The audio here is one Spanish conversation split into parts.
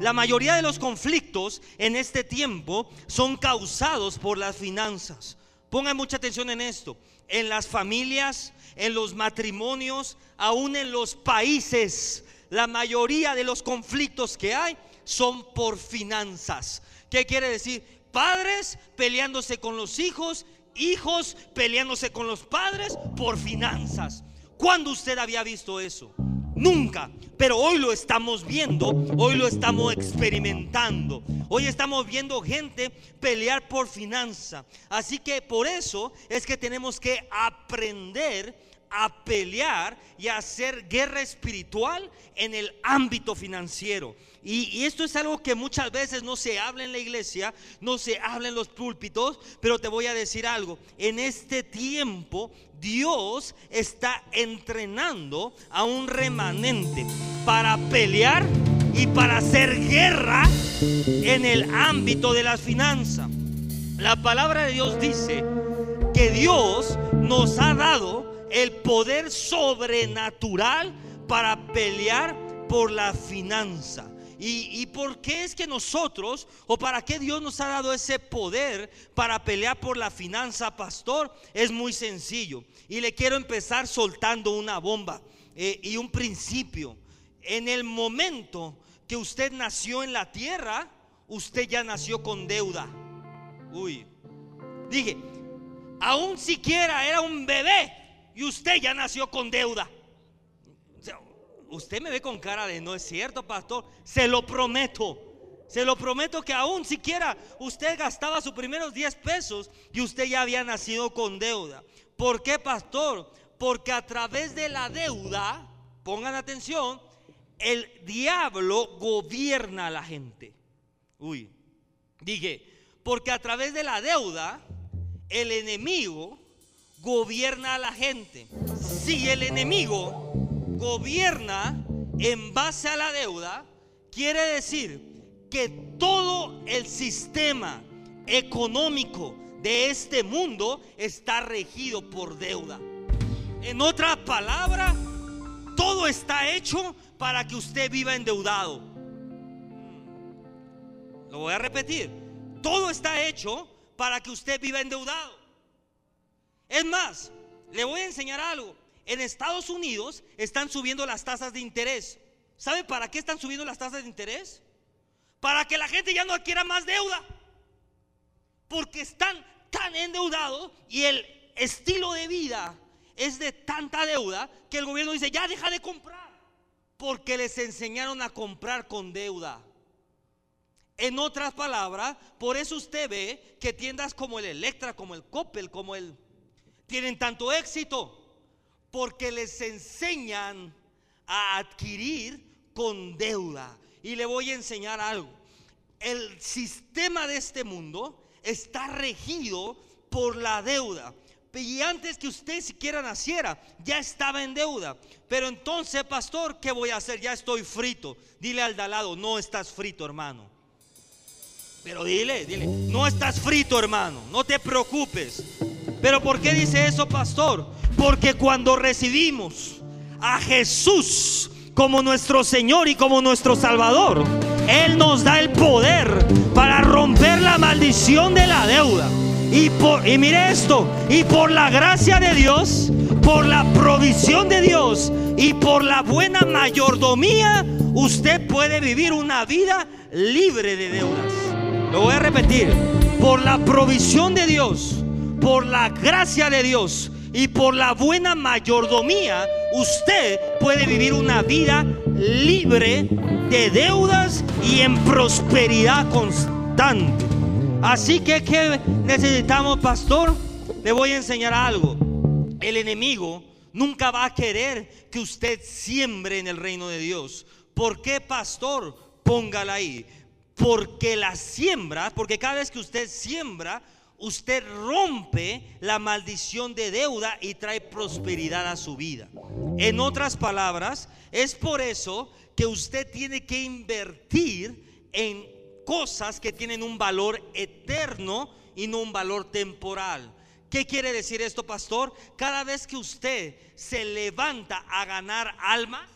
La mayoría de los conflictos en este tiempo son causados por las finanzas. Pongan mucha atención en esto. En las familias, en los matrimonios, aún en los países, la mayoría de los conflictos que hay son por finanzas. ¿Qué quiere decir? Padres peleándose con los hijos, hijos peleándose con los padres por finanzas. ¿Cuándo usted había visto eso? Nunca. Pero hoy lo estamos viendo, hoy lo estamos experimentando. Hoy estamos viendo gente pelear por finanza. Así que por eso es que tenemos que aprender a pelear y a hacer guerra espiritual en el ámbito financiero. Y, esto es algo que muchas veces no se habla en la iglesia, no se habla en los púlpitos, pero te voy a decir algo. En este tiempo Dios está entrenando a un remanente para pelear y para hacer guerra en el ámbito de las finanzas. La palabra de Dios dice que Dios nos ha dado el poder sobrenatural para pelear por la finanza. ¿Y, por qué es que nosotros, o para qué Dios nos ha dado ese poder para pelear por la finanza, pastor? Es muy sencillo. Y le quiero empezar soltando una bomba eh, y un principio. En el momento que usted nació en la tierra, usted ya nació con deuda. Uy, dije, aún siquiera era un bebé y usted ya nació con deuda usted me ve con cara de no es cierto, pastor. Se lo prometo. Se lo prometo que aún siquiera usted gastaba sus primeros 10 pesos y usted ya había nacido con deuda. ¿Por qué, pastor? Porque a través de la deuda, pongan atención, el diablo gobierna a la gente. Uy, dije, porque a través de la deuda, el enemigo gobierna a la gente. Si el enemigo gobierna en base a la deuda, quiere decir que todo el sistema económico de este mundo está regido por deuda. En otra palabra, todo está hecho para que usted viva endeudado. Lo voy a repetir. Todo está hecho para que usted viva endeudado. Es más, le voy a enseñar algo en Estados Unidos están subiendo las tasas de interés. ¿Sabe para qué están subiendo las tasas de interés? Para que la gente ya no adquiera más deuda. Porque están tan endeudados y el estilo de vida es de tanta deuda que el gobierno dice, ya deja de comprar. Porque les enseñaron a comprar con deuda. En otras palabras, por eso usted ve que tiendas como el Electra, como el Coppel, como el... tienen tanto éxito porque les enseñan a adquirir con deuda. Y le voy a enseñar algo. El sistema de este mundo está regido por la deuda. Y antes que usted siquiera naciera, ya estaba en deuda. Pero entonces, pastor, ¿qué voy a hacer? Ya estoy frito. Dile al de al lado, no estás frito, hermano. Pero dile, dile, no estás frito, hermano. No te preocupes. Pero ¿por qué dice eso, pastor? Porque cuando recibimos a Jesús como nuestro Señor y como nuestro Salvador, Él nos da el poder para romper la maldición de la deuda. Y, por, y mire esto, y por la gracia de Dios, por la provisión de Dios y por la buena mayordomía, usted puede vivir una vida libre de deudas. Lo voy a repetir, por la provisión de Dios, por la gracia de Dios y por la buena mayordomía, usted puede vivir una vida libre de deudas y en prosperidad constante. Así que, ¿qué necesitamos, pastor? Le voy a enseñar algo. El enemigo nunca va a querer que usted siembre en el reino de Dios. ¿Por qué, pastor? Póngala ahí. Porque la siembra, porque cada vez que usted siembra, usted rompe la maldición de deuda y trae prosperidad a su vida. En otras palabras, es por eso que usted tiene que invertir en cosas que tienen un valor eterno y no un valor temporal. ¿Qué quiere decir esto, pastor? Cada vez que usted se levanta a ganar almas,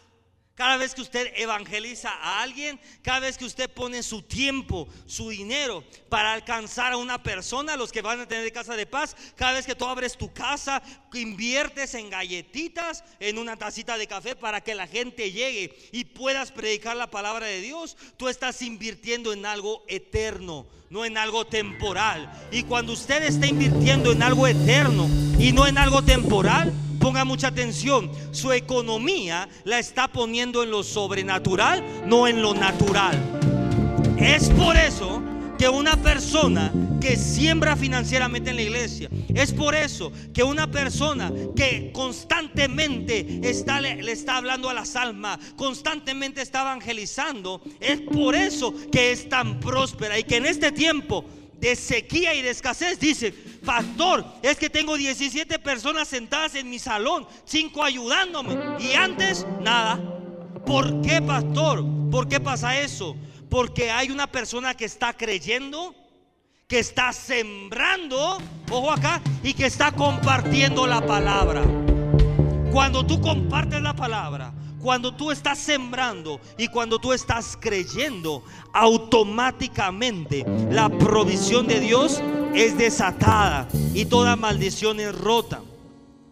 cada vez que usted evangeliza a alguien, cada vez que usted pone su tiempo, su dinero para alcanzar a una persona, los que van a tener casa de paz, cada vez que tú abres tu casa, inviertes en galletitas, en una tacita de café para que la gente llegue y puedas predicar la palabra de Dios, tú estás invirtiendo en algo eterno, no en algo temporal. Y cuando usted está invirtiendo en algo eterno y no en algo temporal, ponga mucha atención, su economía la está poniendo en lo sobrenatural, no en lo natural. Es por eso que una persona que siembra financieramente en la iglesia, es por eso que una persona que constantemente está, le, le, está hablando a las almas, constantemente está evangelizando, es por eso que es tan próspera y que en este tiempo de sequía y de escasez dice, pastor, es que tengo 17 personas sentadas en mi salón, 5 ayudándome y antes nada. ¿Por qué, pastor? ¿Por qué pasa eso? Porque hay una persona que está creyendo, que está sembrando, ojo acá, y que está compartiendo la palabra. Cuando tú compartes la palabra, cuando tú estás sembrando y cuando tú estás creyendo, automáticamente la provisión de Dios es desatada y toda maldición es rota.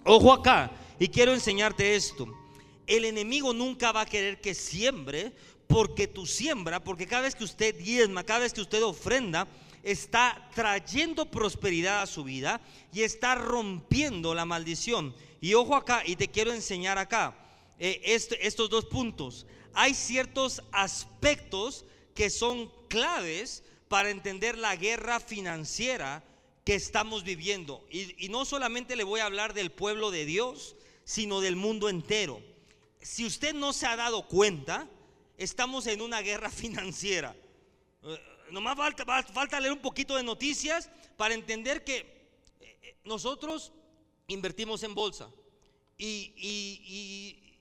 Ojo acá, y quiero enseñarte esto. El enemigo nunca va a querer que siembre porque tu siembra, porque cada vez que usted diezma, cada vez que usted ofrenda, está trayendo prosperidad a su vida y está rompiendo la maldición. Y ojo acá, y te quiero enseñar acá. Eh, estos dos puntos. Hay ciertos aspectos que son claves para entender la guerra financiera que estamos viviendo. Y, y, no solamente le voy a hablar del pueblo de Dios, sino del mundo entero. Si usted no se ha dado cuenta, estamos en una guerra financiera. Eh, nomás falta, falta leer un poquito de noticias para entender que eh, nosotros invertimos en bolsa. y, y,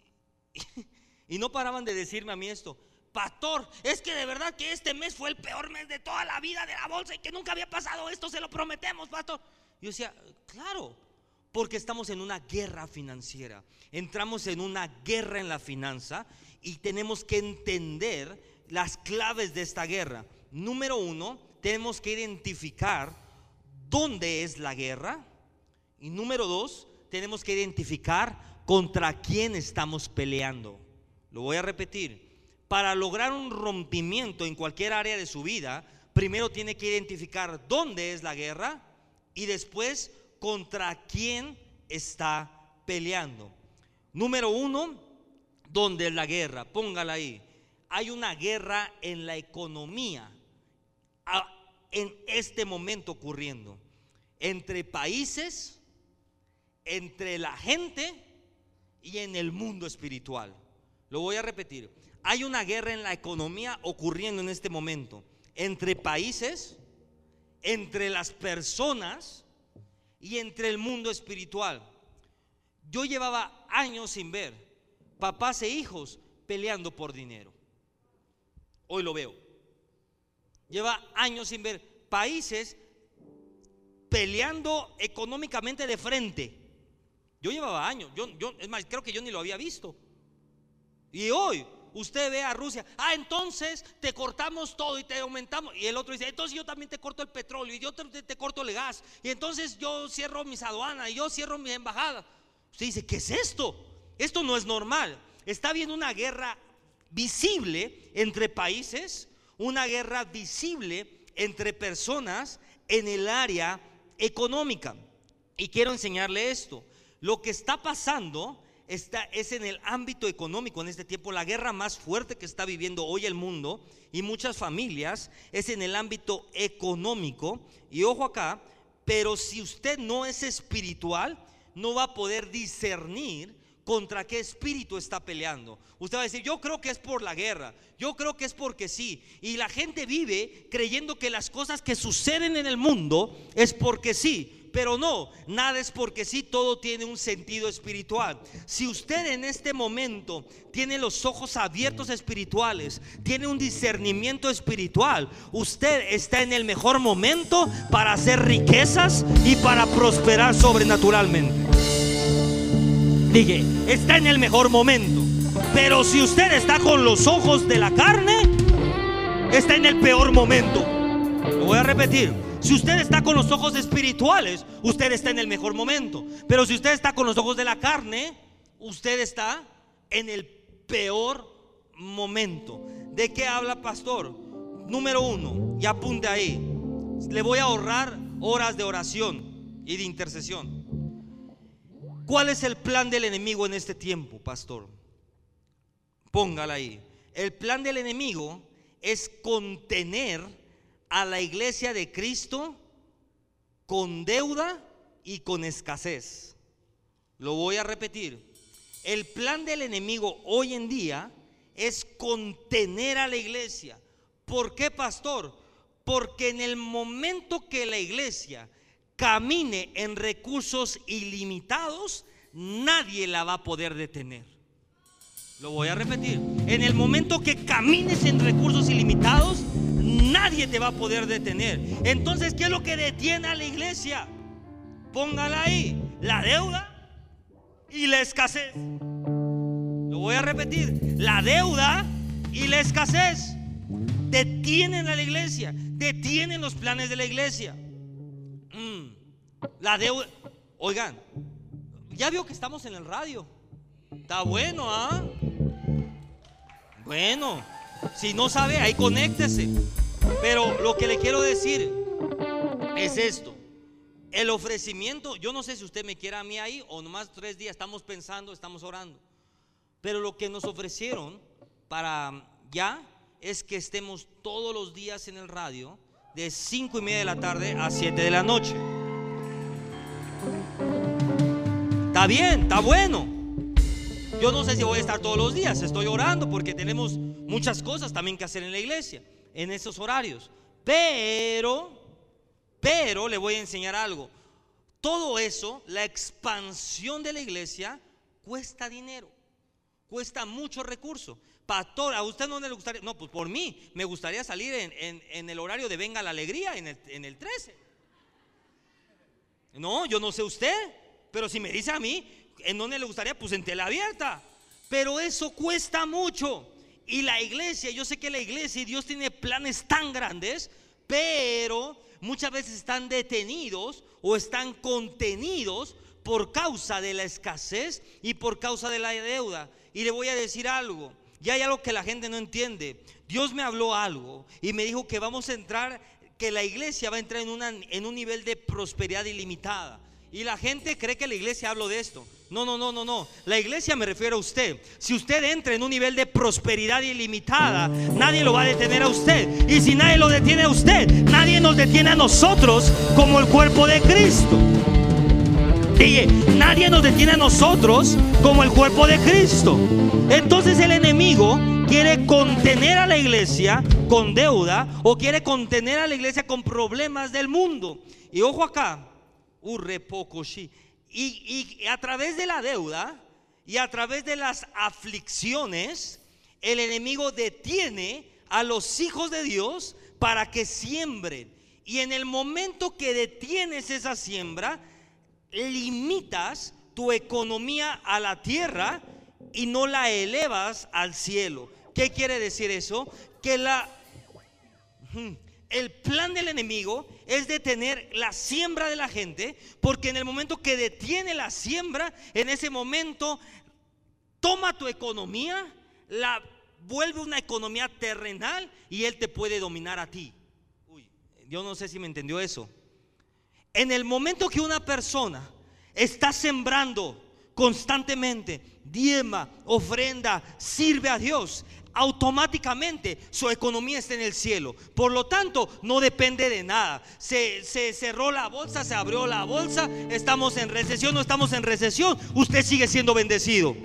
y no paraban de decirme a mí esto. Pastor, es que de verdad que este mes fue el peor mes de toda la vida de la bolsa y que nunca había pasado esto, se lo prometemos, pastor. Yo decía, claro, porque estamos en una guerra financiera. Entramos en una guerra en la finanza y tenemos que entender las claves de esta guerra. Número uno, tenemos que identificar dónde es la guerra. Y número dos, tenemos que identificar contra quién estamos peleando. Lo voy a repetir. Para lograr un rompimiento en cualquier área de su vida, primero tiene que identificar dónde es la guerra y después contra quién está peleando. Número uno, ¿dónde es la guerra? Póngala ahí. Hay una guerra en la economía en este momento ocurriendo entre países, entre la gente y en el mundo espiritual. Lo voy a repetir. Hay una guerra en la economía ocurriendo en este momento entre países, entre las personas y entre el mundo espiritual. Yo llevaba años sin ver papás e hijos peleando por dinero. Hoy lo veo. Lleva años sin ver países peleando económicamente de frente. Yo llevaba años, yo, es más, creo que yo ni lo había visto. Y hoy usted ve a Rusia, ah, entonces te cortamos todo y te aumentamos. Y el otro dice, entonces yo también te corto el petróleo y yo te, te corto el gas. Y entonces yo cierro mis aduanas y yo cierro mi embajada. Usted dice, ¿qué es esto? Esto no es normal. Está habiendo una guerra visible entre países, una guerra visible entre personas en el área económica. Y quiero enseñarle esto. Lo que está pasando está, es en el ámbito económico en este tiempo. La guerra más fuerte que está viviendo hoy el mundo y muchas familias es en el ámbito económico. Y ojo acá, pero si usted no es espiritual, no va a poder discernir contra qué espíritu está peleando. Usted va a decir, yo creo que es por la guerra, yo creo que es porque sí. Y la gente vive creyendo que las cosas que suceden en el mundo es porque sí pero no, nada es porque sí, todo tiene un sentido espiritual. Si usted en este momento tiene los ojos abiertos espirituales, tiene un discernimiento espiritual, usted está en el mejor momento para hacer riquezas y para prosperar sobrenaturalmente. Dije, está en el mejor momento. Pero si usted está con los ojos de la carne, está en el peor momento. Lo voy a repetir. Si usted está con los ojos espirituales, usted está en el mejor momento. Pero si usted está con los ojos de la carne, usted está en el peor momento. ¿De qué habla pastor? Número uno, y apunte ahí. Le voy a ahorrar horas de oración y de intercesión. ¿Cuál es el plan del enemigo en este tiempo, pastor? Póngala ahí. El plan del enemigo es contener a la iglesia de Cristo con deuda y con escasez. Lo voy a repetir. El plan del enemigo hoy en día es contener a la iglesia. ¿Por qué, pastor? Porque en el momento que la iglesia camine en recursos ilimitados, nadie la va a poder detener. Lo voy a repetir. En el momento que camines en recursos ilimitados, nadie te va a poder detener. Entonces, ¿qué es lo que detiene a la iglesia? Póngala ahí. La deuda y la escasez. Lo voy a repetir. La deuda y la escasez detienen a la iglesia, detienen los planes de la iglesia. Mm. la deuda. Oigan, ya vio que estamos en el radio. Está bueno, ¿ah? Bueno, si no sabe, ahí conéctese. Pero lo que le quiero decir es esto. El ofrecimiento, yo no sé si usted me quiere a mí ahí o nomás tres días estamos pensando, estamos orando. Pero lo que nos ofrecieron para ya es que estemos todos los días en el radio de cinco y media de la tarde a 7 de la noche. Está bien, está bueno. Yo no sé si voy a estar todos los días, estoy orando porque tenemos muchas cosas también que hacer en la iglesia, en esos horarios. Pero, pero le voy a enseñar algo. Todo eso, la expansión de la iglesia, cuesta dinero, cuesta mucho recurso. Pastor, ¿a usted no le gustaría? No, pues por mí, me gustaría salir en, el horario de Venga la Alegría, en el, en el 13. No, yo no sé usted, pero si me dice a mí, ¿En dónde le gustaría? Pues en tela abierta. Pero eso cuesta mucho. Y la iglesia, yo sé que la iglesia y Dios tiene planes tan grandes, pero muchas veces están detenidos o están contenidos por causa de la escasez y por causa de la deuda. Y le voy a decir algo, ya hay algo que la gente no entiende. Dios me habló algo y me dijo que vamos a entrar, que la iglesia va a entrar en, una, en un nivel de prosperidad ilimitada. Y la gente cree que la iglesia habló de esto. No, no, no, no, no. La iglesia me refiero a usted. Si usted entra en un nivel de prosperidad ilimitada, nadie lo va a detener a usted. Y si nadie lo detiene a usted, nadie nos detiene a nosotros como el cuerpo de Cristo. Dije, nadie nos detiene a nosotros como el cuerpo de Cristo. Entonces el enemigo quiere contener a la iglesia con deuda o quiere contener a la iglesia con problemas del mundo. Y ojo acá, sí. Y, a través de la deuda y a través de las aflicciones, el enemigo detiene a los hijos de Dios para que siembren. Y en el momento que detienes esa siembra, limitas tu economía a la tierra y no la elevas al cielo. ¿Qué quiere decir eso? Que la el plan del enemigo es detener la siembra de la gente, porque en el momento que detiene la siembra, en ese momento toma tu economía, la vuelve una economía terrenal y él te puede dominar a ti. Uy, yo no sé si me entendió eso. En el momento que una persona está sembrando constantemente, diema, ofrenda, sirve a Dios, automáticamente su economía está en el cielo. Por lo tanto, no depende de nada. Se, cerró la bolsa, se abrió la bolsa, estamos en recesión, no estamos en recesión, usted sigue siendo bendecido.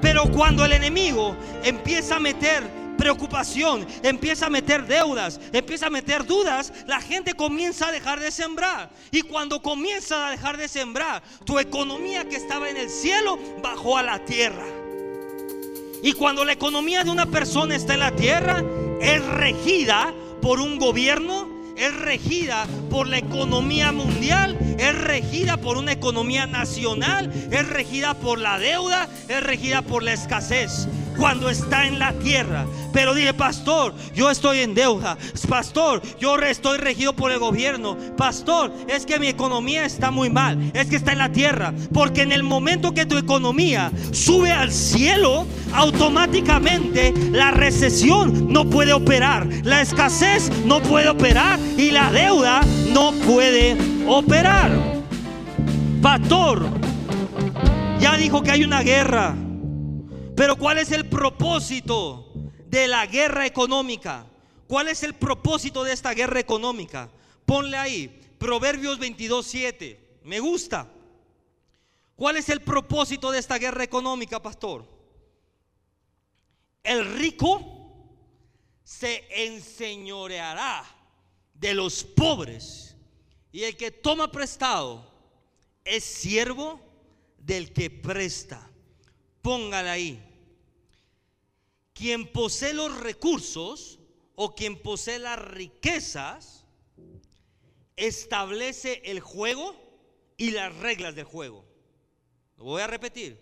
Pero cuando el enemigo empieza a meter preocupación, empieza a meter deudas, empieza a meter dudas, la gente comienza a dejar de sembrar. Y cuando comienza a dejar de sembrar, tu economía que estaba en el cielo bajó a la tierra. Y cuando la economía de una persona está en la tierra, es regida por un gobierno, es regida por la economía mundial, es regida por una economía nacional, es regida por la deuda, es regida por la escasez cuando está en la tierra. Pero dije, pastor, yo estoy en deuda. Pastor, yo estoy regido por el gobierno. Pastor, es que mi economía está muy mal. Es que está en la tierra. Porque en el momento que tu economía sube al cielo, automáticamente la recesión no puede operar. La escasez no puede operar. Y la deuda no puede operar. Pastor, ya dijo que hay una guerra. Pero ¿cuál es el propósito de la guerra económica? ¿Cuál es el propósito de esta guerra económica? Ponle ahí, Proverbios 22, 7. Me gusta. ¿Cuál es el propósito de esta guerra económica, pastor? El rico se enseñoreará de los pobres y el que toma prestado es siervo del que presta. Póngale ahí quien posee los recursos o quien posee las riquezas establece el juego y las reglas del juego. Lo voy a repetir.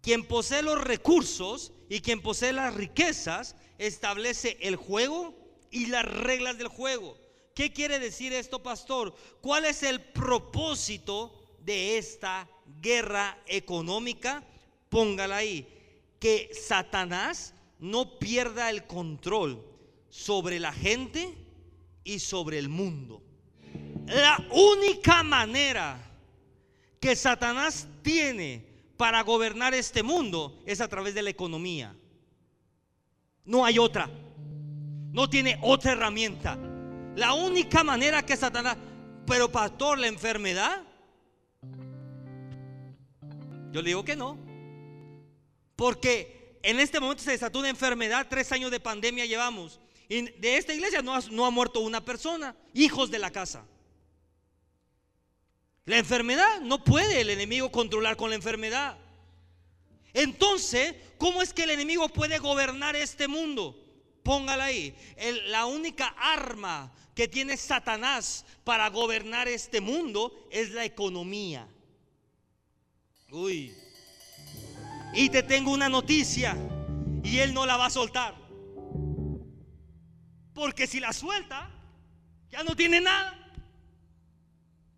Quien posee los recursos y quien posee las riquezas establece el juego y las reglas del juego. ¿Qué quiere decir esto, pastor? ¿Cuál es el propósito de esta guerra económica? Póngala ahí que Satanás no pierda el control sobre la gente y sobre el mundo. La única manera que Satanás tiene para gobernar este mundo es a través de la economía. No hay otra. No tiene otra herramienta. La única manera que Satanás... Pero pastor, la enfermedad. Yo le digo que no. Porque en este momento se desató una enfermedad, tres años de pandemia llevamos. Y de esta iglesia no ha, muerto una persona, hijos de la casa. La enfermedad no puede el enemigo controlar con la enfermedad. Entonces, ¿cómo es que el enemigo puede gobernar este mundo? Póngala ahí. la única arma que tiene Satanás para gobernar este mundo es la economía. Uy. Y te tengo una noticia y él no la va a soltar. Porque si la suelta, ya no tiene nada.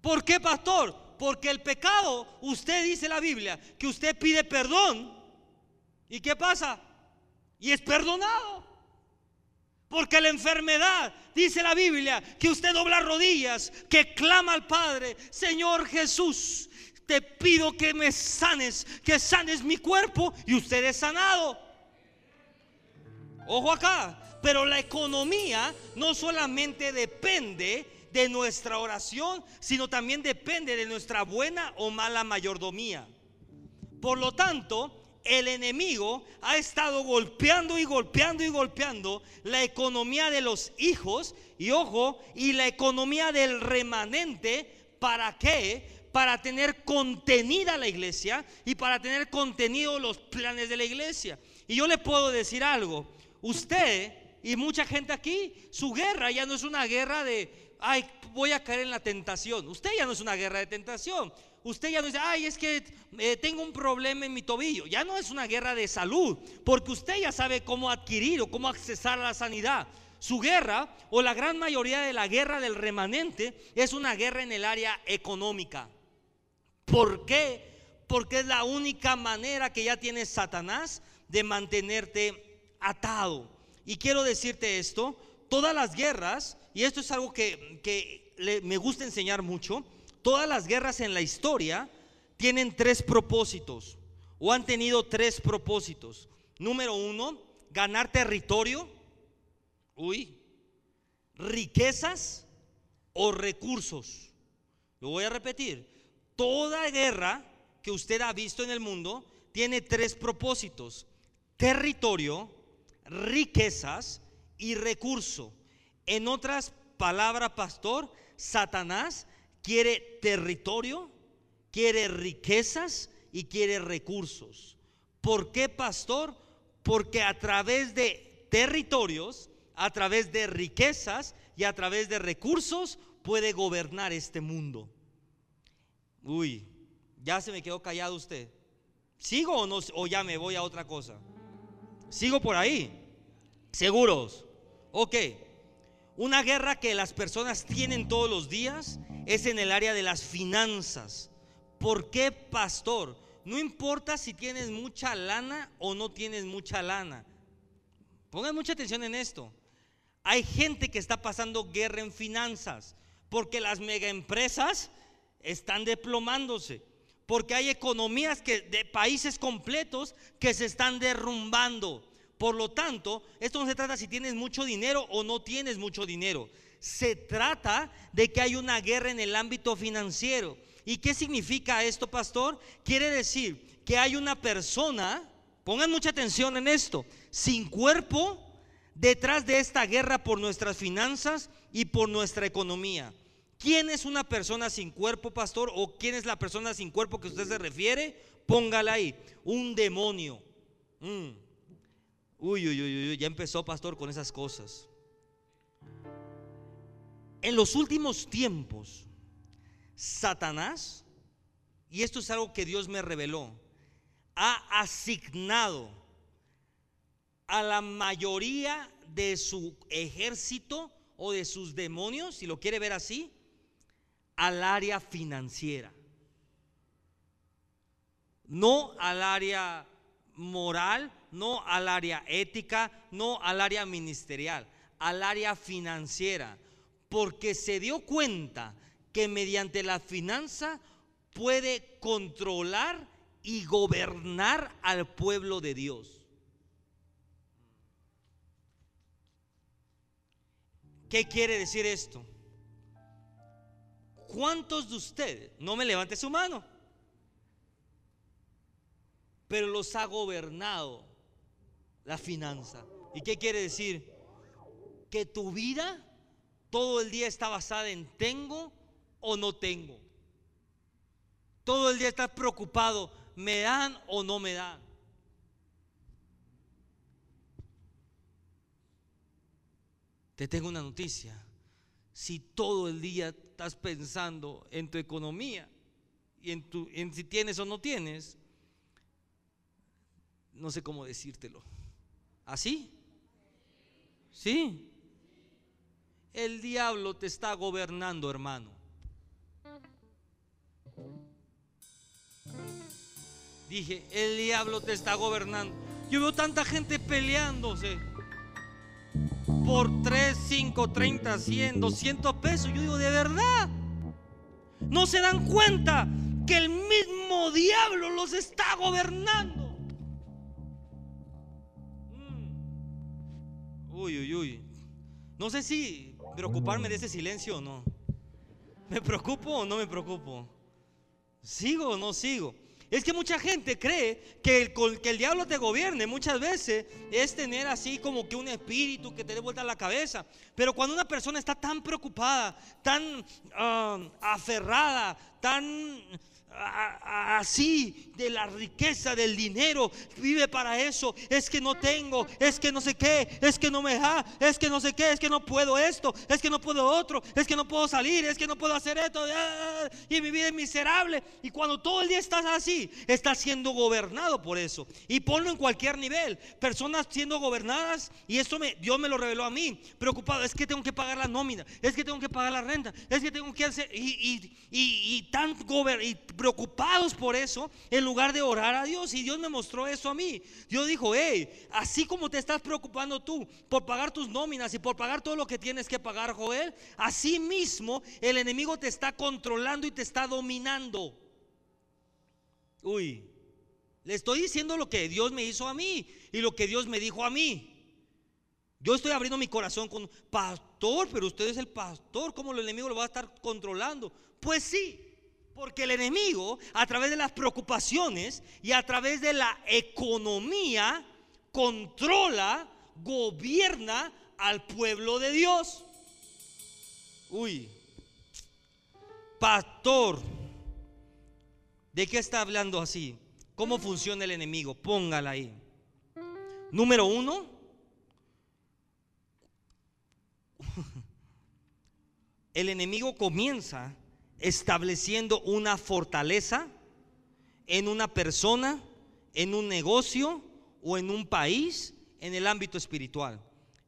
¿Por qué, pastor? Porque el pecado, usted dice la Biblia, que usted pide perdón. ¿Y qué pasa? Y es perdonado. Porque la enfermedad, dice la Biblia, que usted dobla rodillas, que clama al Padre, Señor Jesús, te pido que me sanes, que sanes mi cuerpo y usted es sanado. Ojo acá, pero la economía no solamente depende de nuestra oración, sino también depende de nuestra buena o mala mayordomía. Por lo tanto, el enemigo ha estado golpeando y golpeando y golpeando la economía de los hijos y ojo, y la economía del remanente. ¿Para qué? Para tener contenida la iglesia y para tener contenido los planes de la iglesia. Y yo le puedo decir algo, usted y mucha gente aquí, su guerra ya no es una guerra de, ay, voy a caer en la tentación. Usted ya no es una guerra de tentación. Usted ya no dice, ay, es que eh, tengo un problema en mi tobillo. Ya no es una guerra de salud, porque usted ya sabe cómo adquirir o cómo accesar a la sanidad. Su guerra, o la gran mayoría de la guerra del remanente, es una guerra en el área económica. ¿Por qué? Porque es la única manera que ya tiene Satanás de mantenerte atado. Y quiero decirte esto, todas las guerras, y esto es algo que, me gusta enseñar mucho, todas las guerras en la historia tienen tres propósitos, o han tenido tres propósitos. Número uno, ganar territorio, uy, riquezas o recursos. Lo voy a repetir. Toda guerra que usted ha visto en el mundo tiene tres propósitos. Territorio, riquezas y recurso. En otras palabras, pastor, Satanás quiere territorio, quiere riquezas y quiere recursos. ¿Por qué, pastor? Porque a través de territorios, a través de riquezas y a través de recursos puede gobernar este mundo. Uy, ya se me quedó callado usted. ¿Sigo o no? O ya me voy a otra cosa. ¿Sigo por ahí? ¿Seguros? Ok. Una guerra que las personas tienen todos los días es en el área de las finanzas. ¿Por qué, pastor? No importa si tienes mucha lana o no tienes mucha lana. Pongan mucha atención en esto. Hay gente que está pasando guerra en finanzas porque las megaempresas están deplomándose. Porque hay economías que, de países completos que se están derrumbando. Por lo tanto, esto no se trata si tienes mucho dinero o no tienes mucho dinero. Se trata de que hay una guerra en el ámbito financiero. ¿Y qué significa esto, pastor? Quiere decir que hay una persona, pongan mucha atención en esto, sin cuerpo detrás de esta guerra por nuestras finanzas y por nuestra economía. ¿Quién es una persona sin cuerpo, pastor? ¿O quién es la persona sin cuerpo que usted se refiere? Póngala ahí. Un demonio. Mm. Uy, uy, uy, uy, ya empezó, pastor, con esas cosas. En los últimos tiempos, Satanás, y esto es algo que Dios me reveló, ha asignado a la mayoría de su ejército o de sus demonios, si lo quiere ver así, al área financiera. No al área moral, no al área ética, no al área ministerial, al área financiera. Porque se dio cuenta que mediante la finanza puede controlar y gobernar al pueblo de Dios. ¿Qué quiere decir esto? ¿Cuántos de ustedes, no me levante su mano, pero los ha gobernado la finanza? ¿Y qué quiere decir? Que tu vida todo el día está basada en tengo o no tengo. Todo el día estás preocupado, ¿me dan o no me dan? Te tengo una noticia. Si todo el día estás pensando en tu economía y en, tu, en si tienes o no tienes, no sé cómo decírtelo. ¿Así? ¿Sí? El diablo te está gobernando, hermano. Dije, el diablo te está gobernando. Yo veo tanta gente peleándose por 3, 5, 30, 100, 200 pesos. Yo digo, de verdad, no se dan cuenta que el mismo diablo los está gobernando. Mm. Uy, uy, uy. No sé si preocuparme de ese silencio o no. ¿Me preocupo o no me preocupo? ¿Sigo o no sigo? Es que mucha gente cree que el, que el diablo te gobierne muchas veces es tener así como que un espíritu que te dé vuelta la cabeza. Pero cuando una persona está tan preocupada, tan ah, aferrada, tan así de la riqueza del dinero, vive para eso, es que no tengo, es que no sé qué, es que no me da, es que no sé qué, es que no puedo esto, es que no puedo otro, es que no puedo salir, es que no puedo hacer esto, y mi vida es miserable. Y cuando todo el día estás así, estás siendo gobernado por eso. Y ponlo en cualquier nivel, personas siendo gobernadas, y esto me, Dios me lo reveló a mí, preocupado, es que tengo que pagar la nómina, es que tengo que pagar la renta, es que tengo que hacer, y, y, y tan gobernado preocupados por eso en lugar de orar a Dios. Y Dios me mostró eso a mí. Dios dijo, hey, así como te estás preocupando tú por pagar tus nóminas y por pagar todo lo que tienes que pagar, Joel, así mismo el enemigo te está controlando y te está dominando. Uy, le estoy diciendo lo que Dios me hizo a mí y lo que Dios me dijo a mí. Yo estoy abriendo mi corazón con pastor, pero usted es el pastor, ¿cómo el enemigo lo va a estar controlando? Pues sí, porque el enemigo, a través de las preocupaciones y a través de la economía, controla, gobierna al pueblo de Dios. Uy, pastor, ¿de qué está hablando así? ¿Cómo funciona el enemigo? Póngala ahí. Número uno, el enemigo comienza estableciendo una fortaleza en una persona, en un negocio o en un país en el ámbito espiritual.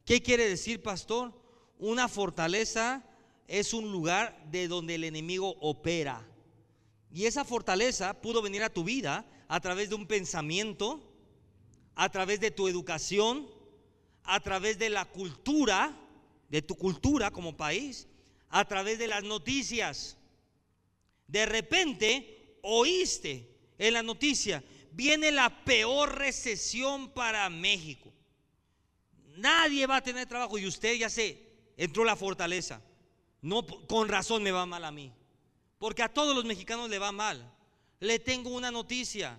¿Qué quiere decir, pastor? Una fortaleza es un lugar de donde el enemigo opera. Y esa fortaleza pudo venir a tu vida a través de un pensamiento, a través de tu educación, a través de la cultura, de tu cultura como país, a través de las noticias. De repente oíste en la noticia, viene la peor recesión para México. Nadie va a tener trabajo y usted ya se entró la fortaleza. No, con razón me va mal a mí. Porque a todos los mexicanos le va mal. Le tengo una noticia.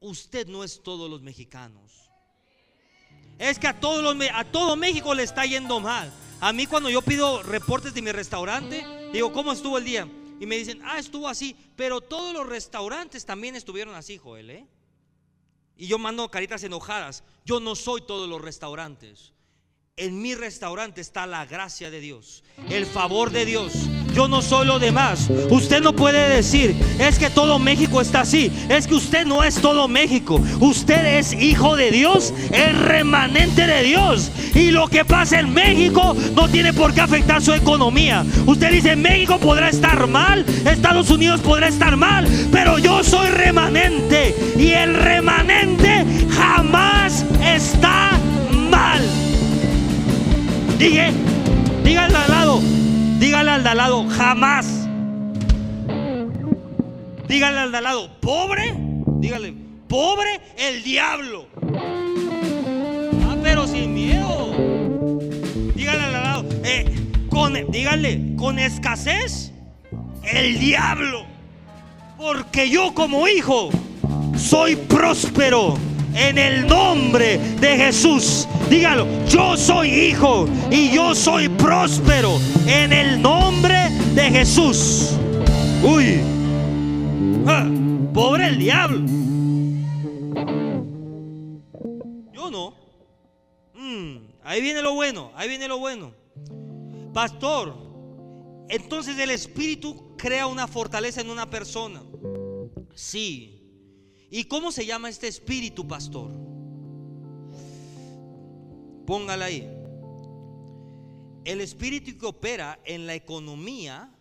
Usted no es todos los mexicanos. Es que a, todos a todo México le está yendo mal. A mí cuando yo pido reportes de mi restaurante, digo, ¿cómo estuvo el día? Y me dicen, ah, estuvo así. Pero todos los restaurantes también estuvieron así, Joel. ¿eh? Y yo mando caritas enojadas. Yo no soy todos los restaurantes. En mi restaurante está la gracia de Dios, el favor de Dios. Yo no soy lo demás. Usted no puede decir, es que todo México está así. Es que usted no es todo México. Usted es hijo de Dios, el remanente de Dios. Y lo que pasa en México no tiene por qué afectar su economía. Usted dice, México podrá estar mal, Estados Unidos podrá estar mal, pero yo soy remanente. Y el remanente Dígale al lado, dígale al lado, jamás. Dígale al lado, pobre, dígale, pobre el diablo. Ah, pero sin miedo. Dígale al lado, eh, con, dígale, con escasez, el diablo. Porque yo como hijo soy próspero en el nombre de Jesús. Dígalo, yo soy hijo y yo soy próspero en el nombre de Jesús. Uy, ah, pobre el diablo. Yo no. Mm, ahí viene lo bueno, ahí viene lo bueno. Pastor, entonces el Espíritu crea una fortaleza en una persona. Sí, ¿Y cómo se llama este espíritu, pastor? Póngala ahí. El espíritu que opera en la economía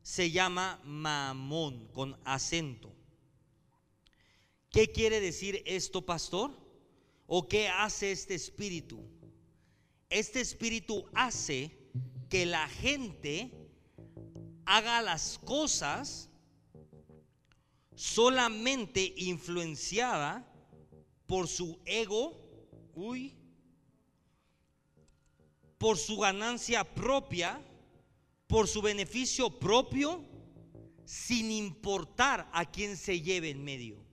se llama mamón con acento. ¿Qué quiere decir esto, pastor? ¿O qué hace este espíritu? Este espíritu hace que la gente haga las cosas solamente influenciada por su ego, uy, por su ganancia propia, por su beneficio propio, sin importar a quién se lleve en medio.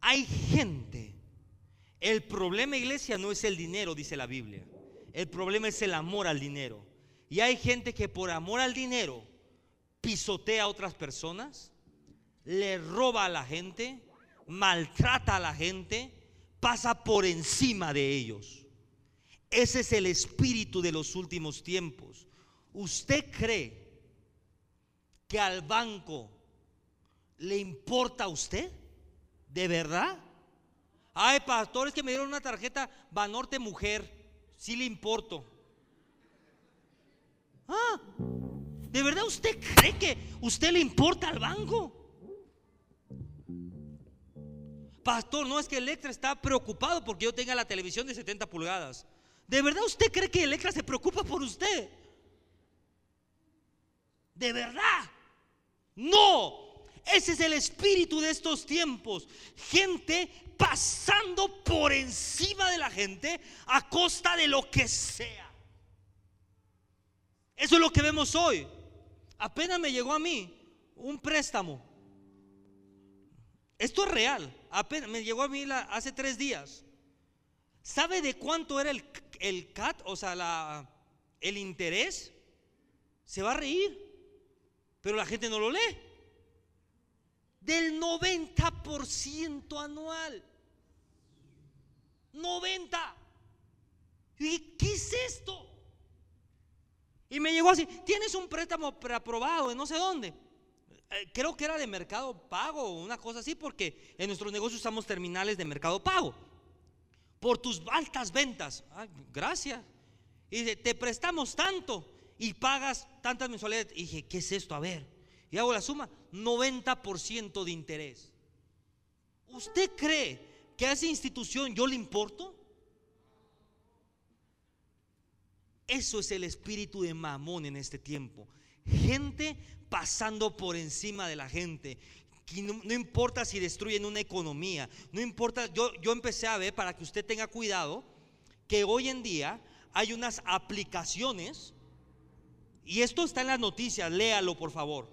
Hay gente, el problema iglesia no es el dinero, dice la Biblia, el problema es el amor al dinero. Y hay gente que por amor al dinero pisotea a otras personas, le roba a la gente, maltrata a la gente, pasa por encima de ellos. Ese es el espíritu de los últimos tiempos. ¿Usted cree que al banco le importa a usted? ¿De verdad? Ay, pastores que me dieron una tarjeta Banorte Mujer, sí le importo. Ah, ¿De verdad usted cree que usted le importa al banco? Pastor, no es que Electra está preocupado porque yo tenga la televisión de 70 pulgadas. ¿De verdad usted cree que Electra se preocupa por usted? ¿De verdad? No. Ese es el espíritu de estos tiempos. Gente pasando por encima de la gente a costa de lo que sea. Eso es lo que vemos hoy. Apenas me llegó a mí un préstamo. esto es real. Apenas, me llegó a mí hace tres días. ¿Sabe de cuánto era el, el CAT? O sea, la, el interés. Se va a reír. Pero la gente no lo lee. Del 90% anual. 90. ¿Y qué es esto? Y me llegó así, tienes un préstamo preaprobado de no sé dónde. Eh, creo que era de mercado pago o una cosa así, porque en nuestros negocios usamos terminales de mercado pago. Por tus altas ventas. gracias. Y dice, te prestamos tanto y pagas tantas mensualidades. Y dije, ¿qué es esto? A ver. Y hago la suma, 90% de interés. ¿Usted cree que a esa institución yo le importo? Eso es el espíritu de mamón en este tiempo. Gente pasando por encima de la gente. no, importa si destruyen una economía, no importa, yo, yo empecé a ver para que usted tenga cuidado que hoy en día hay unas aplicaciones, y esto está en las noticias, léalo por favor.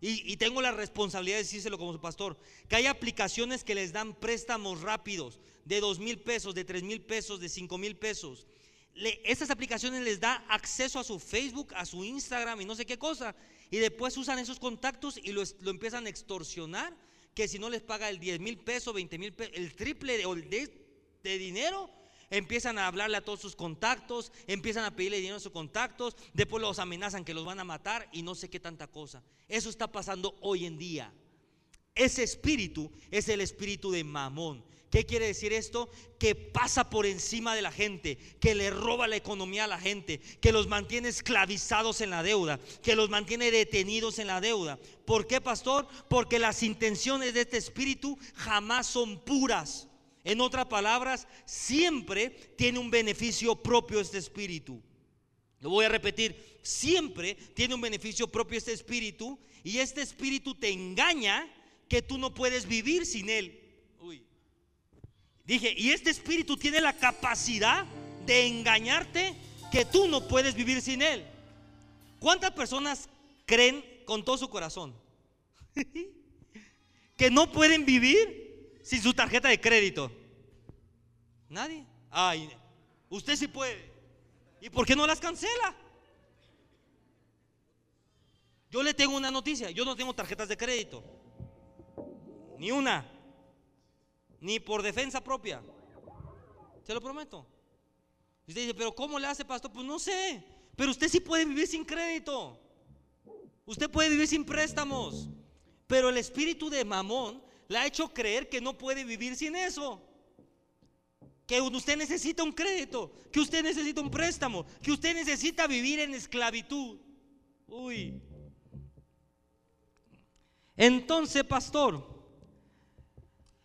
Y, y, tengo la responsabilidad de decírselo como su pastor, que hay aplicaciones que les dan préstamos rápidos de dos mil pesos, de tres mil pesos, de cinco mil pesos estas aplicaciones les da acceso a su Facebook, a su Instagram y no sé qué cosa. Y después usan esos contactos y lo, empiezan a extorsionar. Que si no les paga el 10 mil pesos, 20 mil pesos, el triple de, de, dinero, empiezan a hablarle a todos sus contactos, empiezan a pedirle dinero a sus contactos, después los amenazan que los van a matar y no sé qué tanta cosa. Eso está pasando hoy en día. Ese espíritu es el espíritu de Mamón. ¿Qué quiere decir esto? Que pasa por encima de la gente, que le roba la economía a la gente, que los mantiene esclavizados en la deuda, que los mantiene detenidos en la deuda. ¿Por qué, pastor? Porque las intenciones de este espíritu jamás son puras. En otras palabras, siempre tiene un beneficio propio este espíritu. Lo voy a repetir, siempre tiene un beneficio propio este espíritu y este espíritu te engaña que tú no puedes vivir sin él. Dije, y este espíritu tiene la capacidad de engañarte que tú no puedes vivir sin él. ¿Cuántas personas creen con todo su corazón que no pueden vivir sin su tarjeta de crédito? Nadie. Ay, usted sí puede. ¿Y por qué no las cancela? Yo le tengo una noticia, yo no tengo tarjetas de crédito. Ni una ni por defensa propia. Se lo prometo. usted dice, pero ¿cómo le hace, pastor? Pues no sé. Pero usted sí puede vivir sin crédito. Usted puede vivir sin préstamos. Pero el espíritu de Mamón le ha hecho creer que no puede vivir sin eso. Que usted necesita un crédito, que usted necesita un préstamo, que usted necesita vivir en esclavitud. Uy. Entonces, pastor,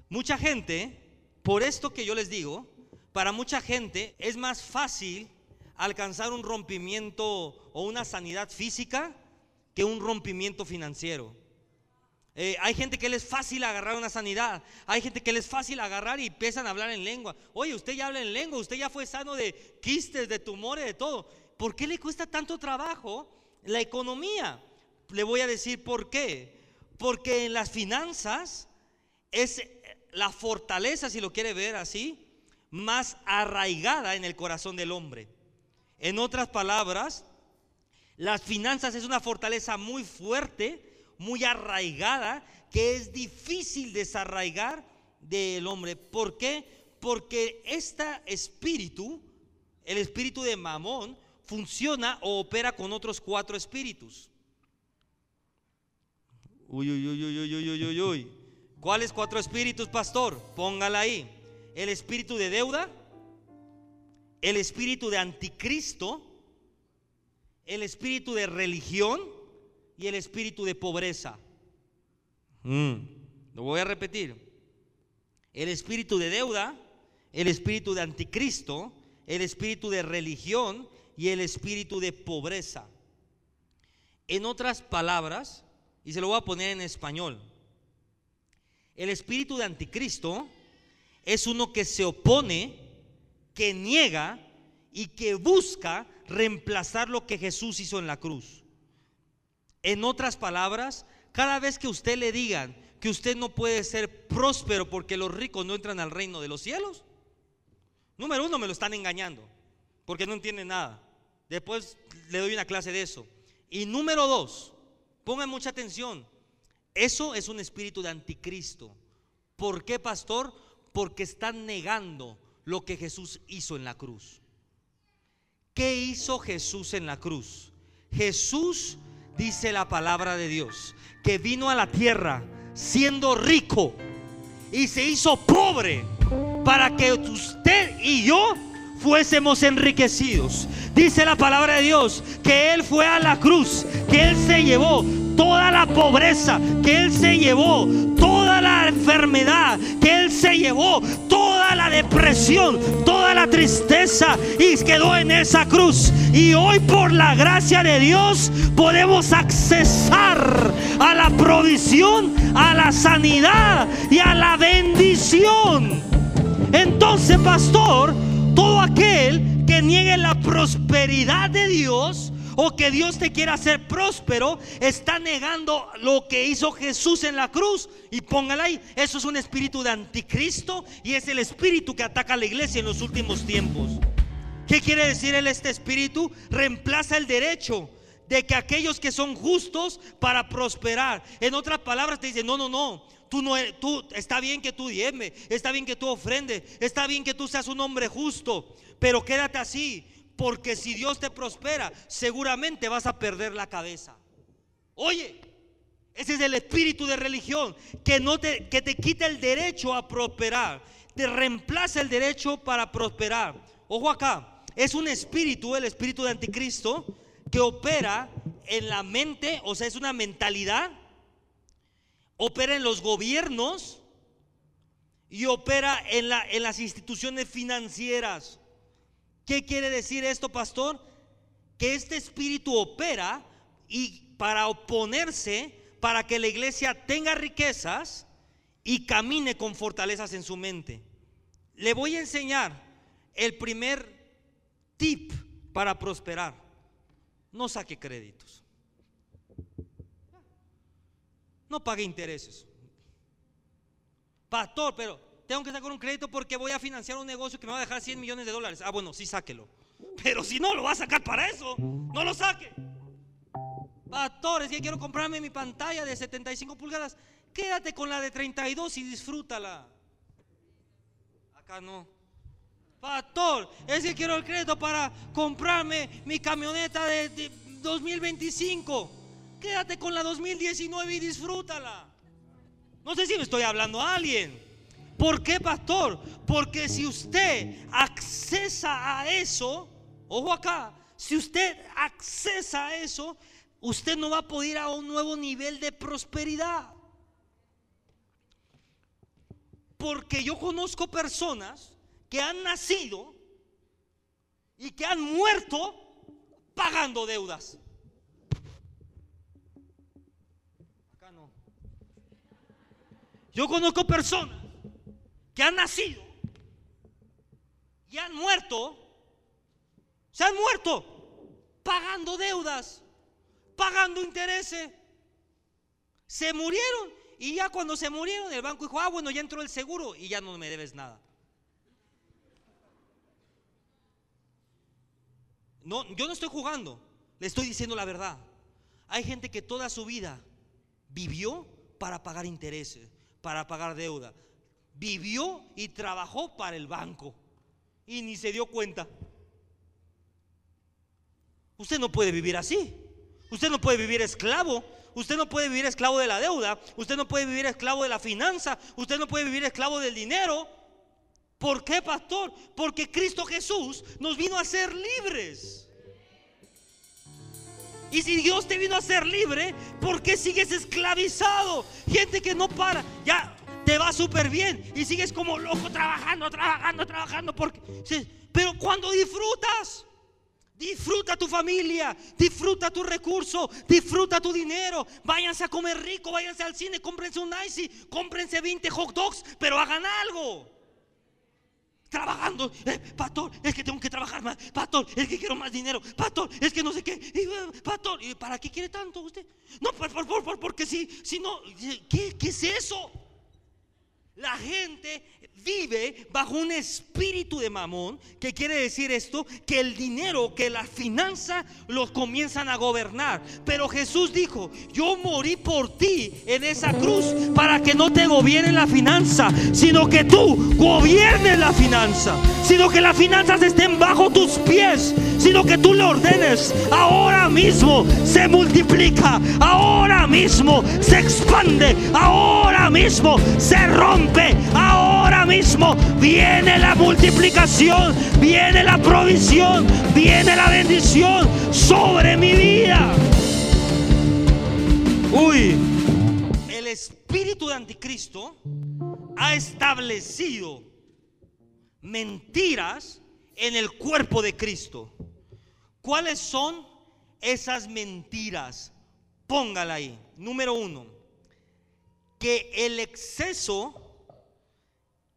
Mucha gente, por esto que yo les digo, para mucha gente es más fácil alcanzar un rompimiento o una sanidad física que un rompimiento financiero. Eh, hay gente que les es fácil agarrar una sanidad. Hay gente que les es fácil agarrar y empiezan a hablar en lengua. Oye, usted ya habla en lengua, usted ya fue sano de quistes, de tumores, de todo. ¿Por qué le cuesta tanto trabajo la economía? Le voy a decir por qué. Porque en las finanzas es la fortaleza, si lo quiere ver así, más arraigada en el corazón del hombre. En otras palabras, las finanzas es una fortaleza muy fuerte, muy arraigada, que es difícil desarraigar del hombre. ¿Por qué? Porque este espíritu, el espíritu de Mamón, funciona o opera con otros cuatro espíritus. Uy, uy, uy, uy, uy, uy, uy, uy. ¿Cuáles cuatro espíritus, pastor? Póngala ahí. El espíritu de deuda, el espíritu de anticristo, el espíritu de religión y el espíritu de pobreza. Mm, lo voy a repetir. El espíritu de deuda, el espíritu de anticristo, el espíritu de religión y el espíritu de pobreza. En otras palabras, y se lo voy a poner en español, el espíritu de anticristo es uno que se opone, que niega y que busca reemplazar lo que Jesús hizo en la cruz. En otras palabras, cada vez que usted le digan que usted no puede ser próspero porque los ricos no entran al reino de los cielos? Número uno, me lo están engañando, porque no entiende nada. Después le doy una clase de eso. Y número dos, pongan mucha atención. Eso es un espíritu de anticristo. ¿Por qué, pastor? Porque están negando lo que Jesús hizo en la cruz. ¿Qué hizo Jesús en la cruz? Jesús dice la palabra de Dios, que vino a la tierra siendo rico y se hizo pobre para que usted y yo fuésemos enriquecidos. Dice la palabra de Dios que Él fue a la cruz, que Él se llevó toda la pobreza, que Él se llevó toda la enfermedad, que Él se llevó toda la depresión, toda la tristeza y quedó en esa cruz. Y hoy por la gracia de Dios podemos accesar a la provisión, a la sanidad y a la bendición. Entonces, pastor, todo aquel que niegue la prosperidad de Dios o que Dios te quiera hacer próspero, está negando lo que hizo Jesús en la cruz. Y póngala ahí, eso es un espíritu de anticristo y es el espíritu que ataca a la iglesia en los últimos tiempos. ¿Qué quiere decir el este espíritu? Reemplaza el derecho de que aquellos que son justos para prosperar. En otras palabras te dice, no, no, no, tú no eres, tú está bien que tú diezme, está bien que tú ofrende, está bien que tú seas un hombre justo, pero quédate así, porque si Dios te prospera, seguramente vas a perder la cabeza. Oye, ese es el espíritu de religión que no te que te quita el derecho a prosperar, te reemplaza el derecho para prosperar. Ojo acá, es un espíritu, el espíritu de anticristo que opera en la mente, o sea, es una mentalidad, opera en los gobiernos y opera en, la, en las instituciones financieras. ¿Qué quiere decir esto, pastor? Que este espíritu opera y para oponerse, para que la iglesia tenga riquezas y camine con fortalezas en su mente. Le voy a enseñar el primer tip para prosperar. No saque créditos. No pague intereses. Pastor, pero tengo que sacar un crédito porque voy a financiar un negocio que me va a dejar 100 millones de dólares. Ah, bueno, sí, sáquelo. Pero si no lo va a sacar para eso, no lo saque. Pastor, es que quiero comprarme mi pantalla de 75 pulgadas. Quédate con la de 32 y disfrútala. Acá no. Pastor, es que quiero el crédito para comprarme mi camioneta de, de 2025. Quédate con la 2019 y disfrútala. No sé si me estoy hablando a alguien. ¿Por qué, pastor? Porque si usted accesa a eso, ojo acá, si usted accesa a eso, usted no va a poder ir a un nuevo nivel de prosperidad. Porque yo conozco personas que han nacido y que han muerto pagando deudas. Acá no. Yo conozco personas que han nacido y han muerto, se han muerto pagando deudas, pagando intereses. Se murieron y ya cuando se murieron el banco dijo, ah, bueno, ya entró el seguro y ya no me debes nada. No, yo no estoy jugando, le estoy diciendo la verdad. Hay gente que toda su vida vivió para pagar intereses, para pagar deuda, vivió y trabajó para el banco y ni se dio cuenta. Usted no puede vivir así. Usted no puede vivir esclavo. Usted no puede vivir esclavo de la deuda. Usted no puede vivir esclavo de la finanza. Usted no puede vivir esclavo del dinero. ¿Por qué, pastor? Porque Cristo Jesús nos vino a ser libres. Y si Dios te vino a ser libre, ¿por qué sigues esclavizado? Gente que no para. Ya, te va súper bien y sigues como loco trabajando, trabajando, trabajando. Porque, pero cuando disfrutas, disfruta tu familia, disfruta tu recurso, disfruta tu dinero. Váyanse a comer rico, váyanse al cine, cómprense un icy, cómprense 20 hot dogs, pero hagan algo. trabajando, eh, es que tengo que trabajar más, pastor, es que quiero más dinero, pastor, es que no sé qué, y, eh, pastor, ¿y para qué quiere tanto usted? No, por favor, porque si, si no, ¿qué, ¿qué es eso? La gente vive bajo un espíritu de mamón, que quiere decir esto, que el dinero, que la finanza los comienzan a gobernar. Pero Jesús dijo, yo morí por ti en esa cruz para que no te gobierne la finanza, sino que tú gobiernes la finanza, sino que las finanzas estén bajo tus pies, sino que tú le ordenes, ahora mismo se multiplica, ahora mismo se expande, ahora mismo se rompe, ahora mismo viene la multiplicación, viene la provisión, viene la bendición sobre mi vida. Uy, el espíritu de anticristo ha establecido mentiras en el cuerpo de Cristo. ¿Cuáles son esas mentiras? Póngala ahí. Número uno, que el exceso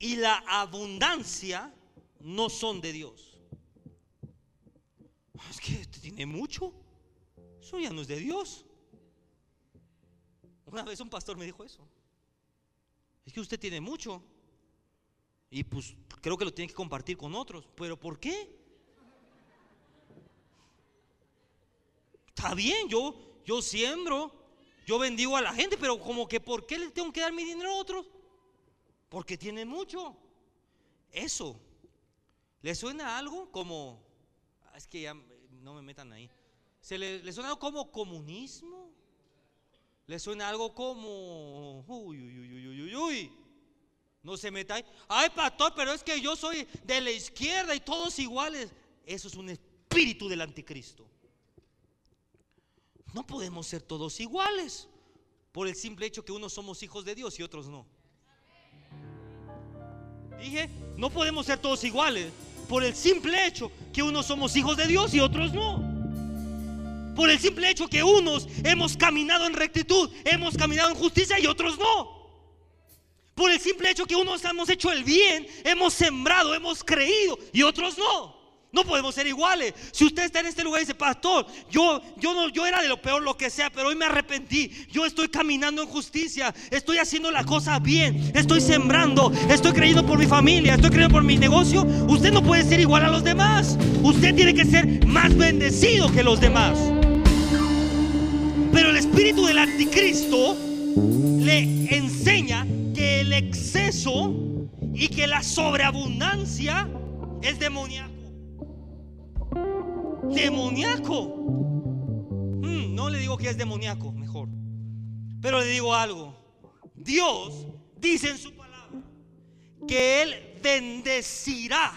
y la abundancia no son de Dios. Es que usted tiene mucho. Eso ya no es de Dios. Una vez un pastor me dijo eso. Es que usted tiene mucho. Y pues creo que lo tiene que compartir con otros. ¿Pero por qué? Está bien, yo, yo siembro, yo bendigo a la gente, pero como que ¿por qué le tengo que dar mi dinero a otros? Porque tiene mucho. Eso. ¿Le suena algo como... Ah, es que ya no me metan ahí. ¿Se le, suena algo como comunismo? ¿Le suena algo como... Uy, uy, uy, uy, uy, uy. No se meta ahí. Ay, pastor, pero es que yo soy de la izquierda y todos iguales. Eso es un espíritu del anticristo. No podemos ser todos iguales por el simple hecho que unos somos hijos de Dios y otros no. Dije, no podemos ser todos iguales por el simple hecho que unos somos hijos de Dios y otros no. Por el simple hecho que unos hemos caminado en rectitud, hemos caminado en justicia y otros no. Por el simple hecho que unos hemos hecho el bien, hemos sembrado, hemos creído y otros no. No podemos ser iguales. Si usted está en este lugar y dice, pastor, yo, yo, no, yo era de lo peor, lo que sea, pero hoy me arrepentí. Yo estoy caminando en justicia. Estoy haciendo la cosa bien. Estoy sembrando. Estoy creyendo por mi familia. Estoy creyendo por mi negocio. Usted no puede ser igual a los demás. Usted tiene que ser más bendecido que los demás. Pero el espíritu del anticristo le enseña que el exceso y que la sobreabundancia es demoníaco demoníaco. Mm, no le digo que es demoníaco, mejor. Pero le digo algo. Dios dice en su palabra que Él bendecirá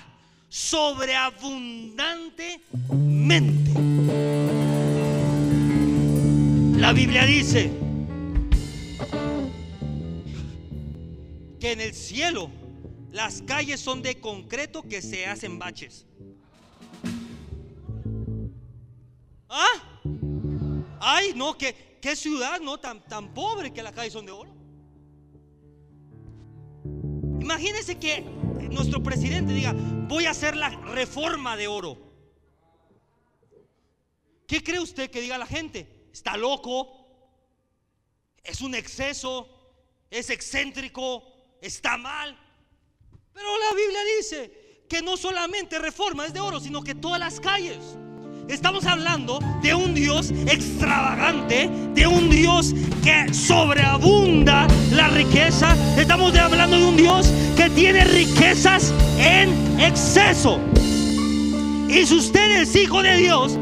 sobreabundantemente. La Biblia dice que en el cielo las calles son de concreto que se hacen baches. ¿Ah? Ay, no, ¿qué, qué ciudad no tan, tan pobre que las calles son de oro. Imagínense que nuestro presidente diga, voy a hacer la reforma de oro. ¿Qué cree usted que diga la gente? ¿Está loco? ¿Es un exceso? ¿Es excéntrico? ¿Está mal? Pero la Biblia dice que no solamente reforma es de oro, sino que todas las calles. Estamos hablando de un Dios extravagante, de un Dios que sobreabunda la riqueza. Estamos hablando de un Dios que tiene riquezas en exceso. Y si usted es hijo de Dios,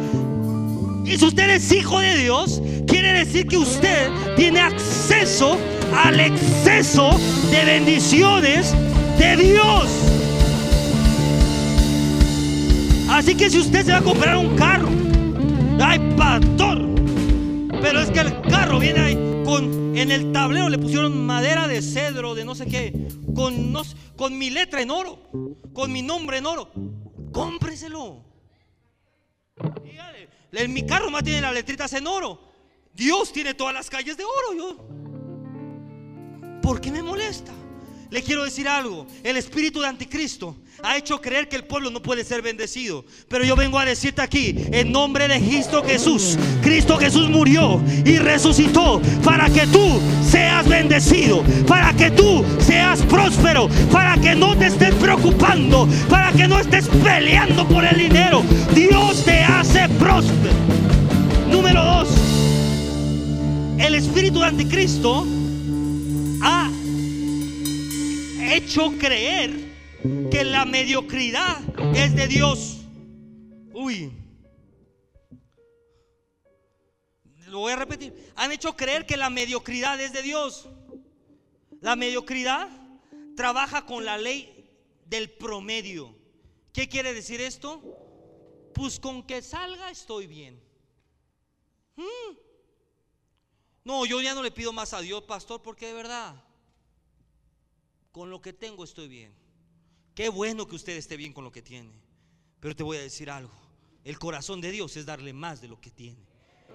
y si usted es hijo de Dios, quiere decir que usted tiene acceso al exceso de bendiciones de Dios. Así que si usted se va a comprar un carro, ay, pastor, pero es que el carro viene ahí con en el tablero le pusieron madera de cedro, de no sé qué, con, con mi letra en oro, con mi nombre en oro. Cómpreselo. En mi carro más tiene las letritas en oro. Dios tiene todas las calles de oro. Yo. ¿Por qué me molesta? Le quiero decir algo. El espíritu de anticristo ha hecho creer que el pueblo no puede ser bendecido. Pero yo vengo a decirte aquí, en nombre de Cristo Jesús, Cristo Jesús murió y resucitó para que tú seas bendecido, para que tú seas próspero, para que no te estés preocupando, para que no estés peleando por el dinero. Dios te hace próspero. Número dos, el espíritu de anticristo ha hecho creer que la mediocridad es de Dios. Uy. Lo voy a repetir. Han hecho creer que la mediocridad es de Dios. La mediocridad trabaja con la ley del promedio. ¿Qué quiere decir esto? Pues con que salga estoy bien. Hmm. No, yo ya no le pido más a Dios, pastor, porque de verdad, con lo que tengo estoy bien. Qué bueno que usted esté bien con lo que tiene. Pero te voy a decir algo. El corazón de Dios es darle más de lo que tiene.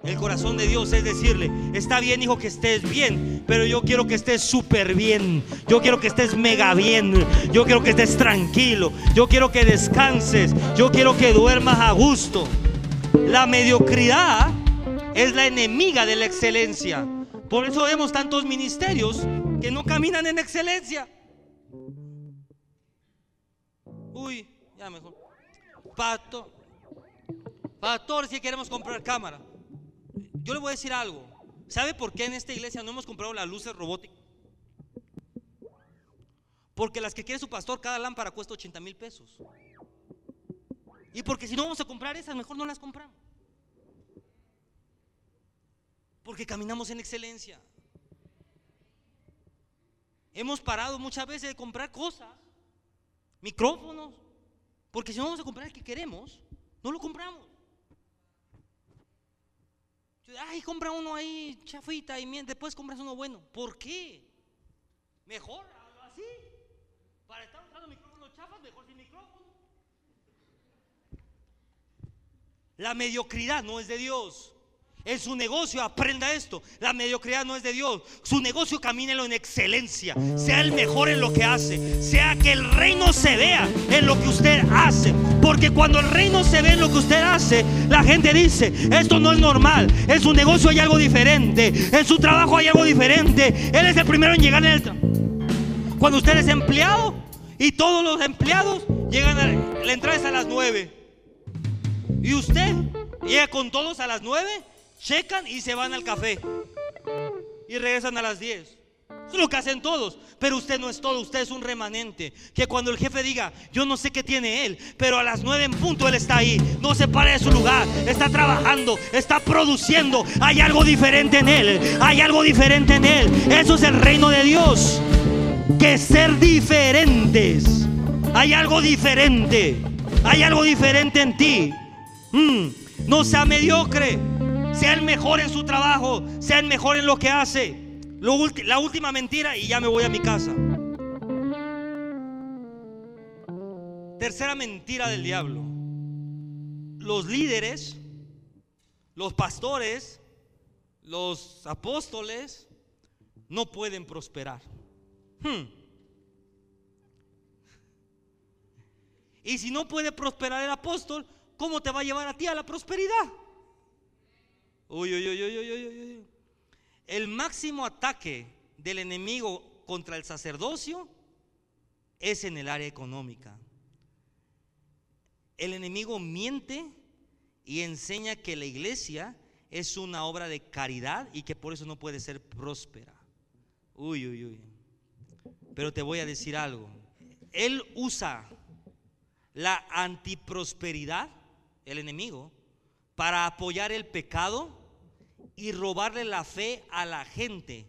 El corazón de Dios es decirle, está bien hijo que estés bien, pero yo quiero que estés súper bien. Yo quiero que estés mega bien. Yo quiero que estés tranquilo. Yo quiero que descanses. Yo quiero que duermas a gusto. La mediocridad es la enemiga de la excelencia. Por eso vemos tantos ministerios que no caminan en excelencia. Uy, ya mejor. Pastor, pastor, si queremos comprar cámara. Yo le voy a decir algo. ¿Sabe por qué en esta iglesia no hemos comprado las luces robóticas? Porque las que quiere su pastor, cada lámpara cuesta 80 mil pesos. Y porque si no vamos a comprar esas, mejor no las compramos. Porque caminamos en excelencia. Hemos parado muchas veces de comprar cosas, micrófonos, porque si no vamos a comprar el que queremos, no lo compramos. Ay, compra uno ahí chafita y después compras uno bueno. ¿Por qué? Mejor así. Para estar usando micrófonos chafas, mejor sin micrófono. La mediocridad no es de Dios en su negocio aprenda esto. La mediocridad no es de Dios. Su negocio camínelo en excelencia. Sea el mejor en lo que hace. Sea que el reino se vea en lo que usted hace. Porque cuando el reino se ve en lo que usted hace, la gente dice, esto no es normal. En su negocio hay algo diferente. En su trabajo hay algo diferente. Él es el primero en llegar en el. Cuando usted es empleado y todos los empleados llegan a la entrada es a las 9. Y usted llega con todos a las 9 checan y se van al café. Y regresan a las 10. Eso es lo que hacen todos. Pero usted no es todo, usted es un remanente. Que cuando el jefe diga, yo no sé qué tiene él, pero a las 9 en punto él está ahí. No se para de su lugar. Está trabajando, está produciendo. Hay algo diferente en él. Hay algo diferente en él. Eso es el reino de Dios. Que ser diferentes. Hay algo diferente. Hay algo diferente en ti. Mm, no sea mediocre sea el mejor en su trabajo, sea el mejor en lo que hace. la última mentira y ya me voy a mi casa. Tercera mentira del diablo. Los líderes, los pastores, los apóstoles no pueden prosperar. Hmm. Y si no puede prosperar el apóstol, ¿cómo te va a llevar a ti a la prosperidad? Uy, uy, uy, uy, uy, uy, El máximo ataque del enemigo contra el sacerdocio es en el área económica. El enemigo miente y enseña que la iglesia es una obra de caridad y que por eso no puede ser próspera. Uy, uy, uy. Pero te voy a decir algo. Él usa la antiprosperidad, el enemigo, para apoyar el pecado y robarle la fe a la gente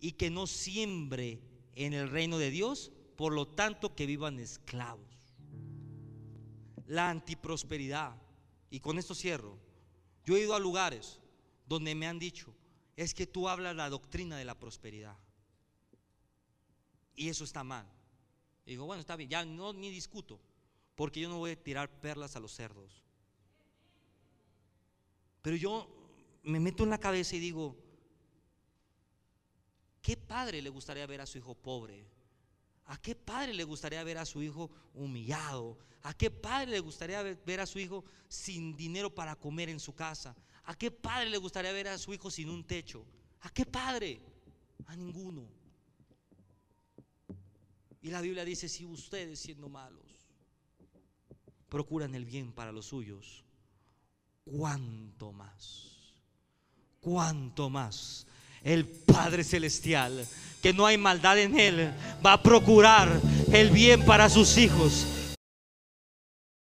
y que no siembre en el reino de Dios, por lo tanto que vivan esclavos. La antiprosperidad. Y con esto cierro. Yo he ido a lugares donde me han dicho, es que tú hablas la doctrina de la prosperidad. Y eso está mal. digo, bueno, está bien, ya no ni discuto, porque yo no voy a tirar perlas a los cerdos. Pero yo me meto en la cabeza y digo, ¿qué padre le gustaría ver a su hijo pobre? ¿A qué padre le gustaría ver a su hijo humillado? ¿A qué padre le gustaría ver a su hijo sin dinero para comer en su casa? ¿A qué padre le gustaría ver a su hijo sin un techo? ¿A qué padre? A ninguno. Y la Biblia dice, si ustedes siendo malos procuran el bien para los suyos, cuánto más, cuánto más el Padre Celestial, que no hay maldad en él, va a procurar el bien para sus hijos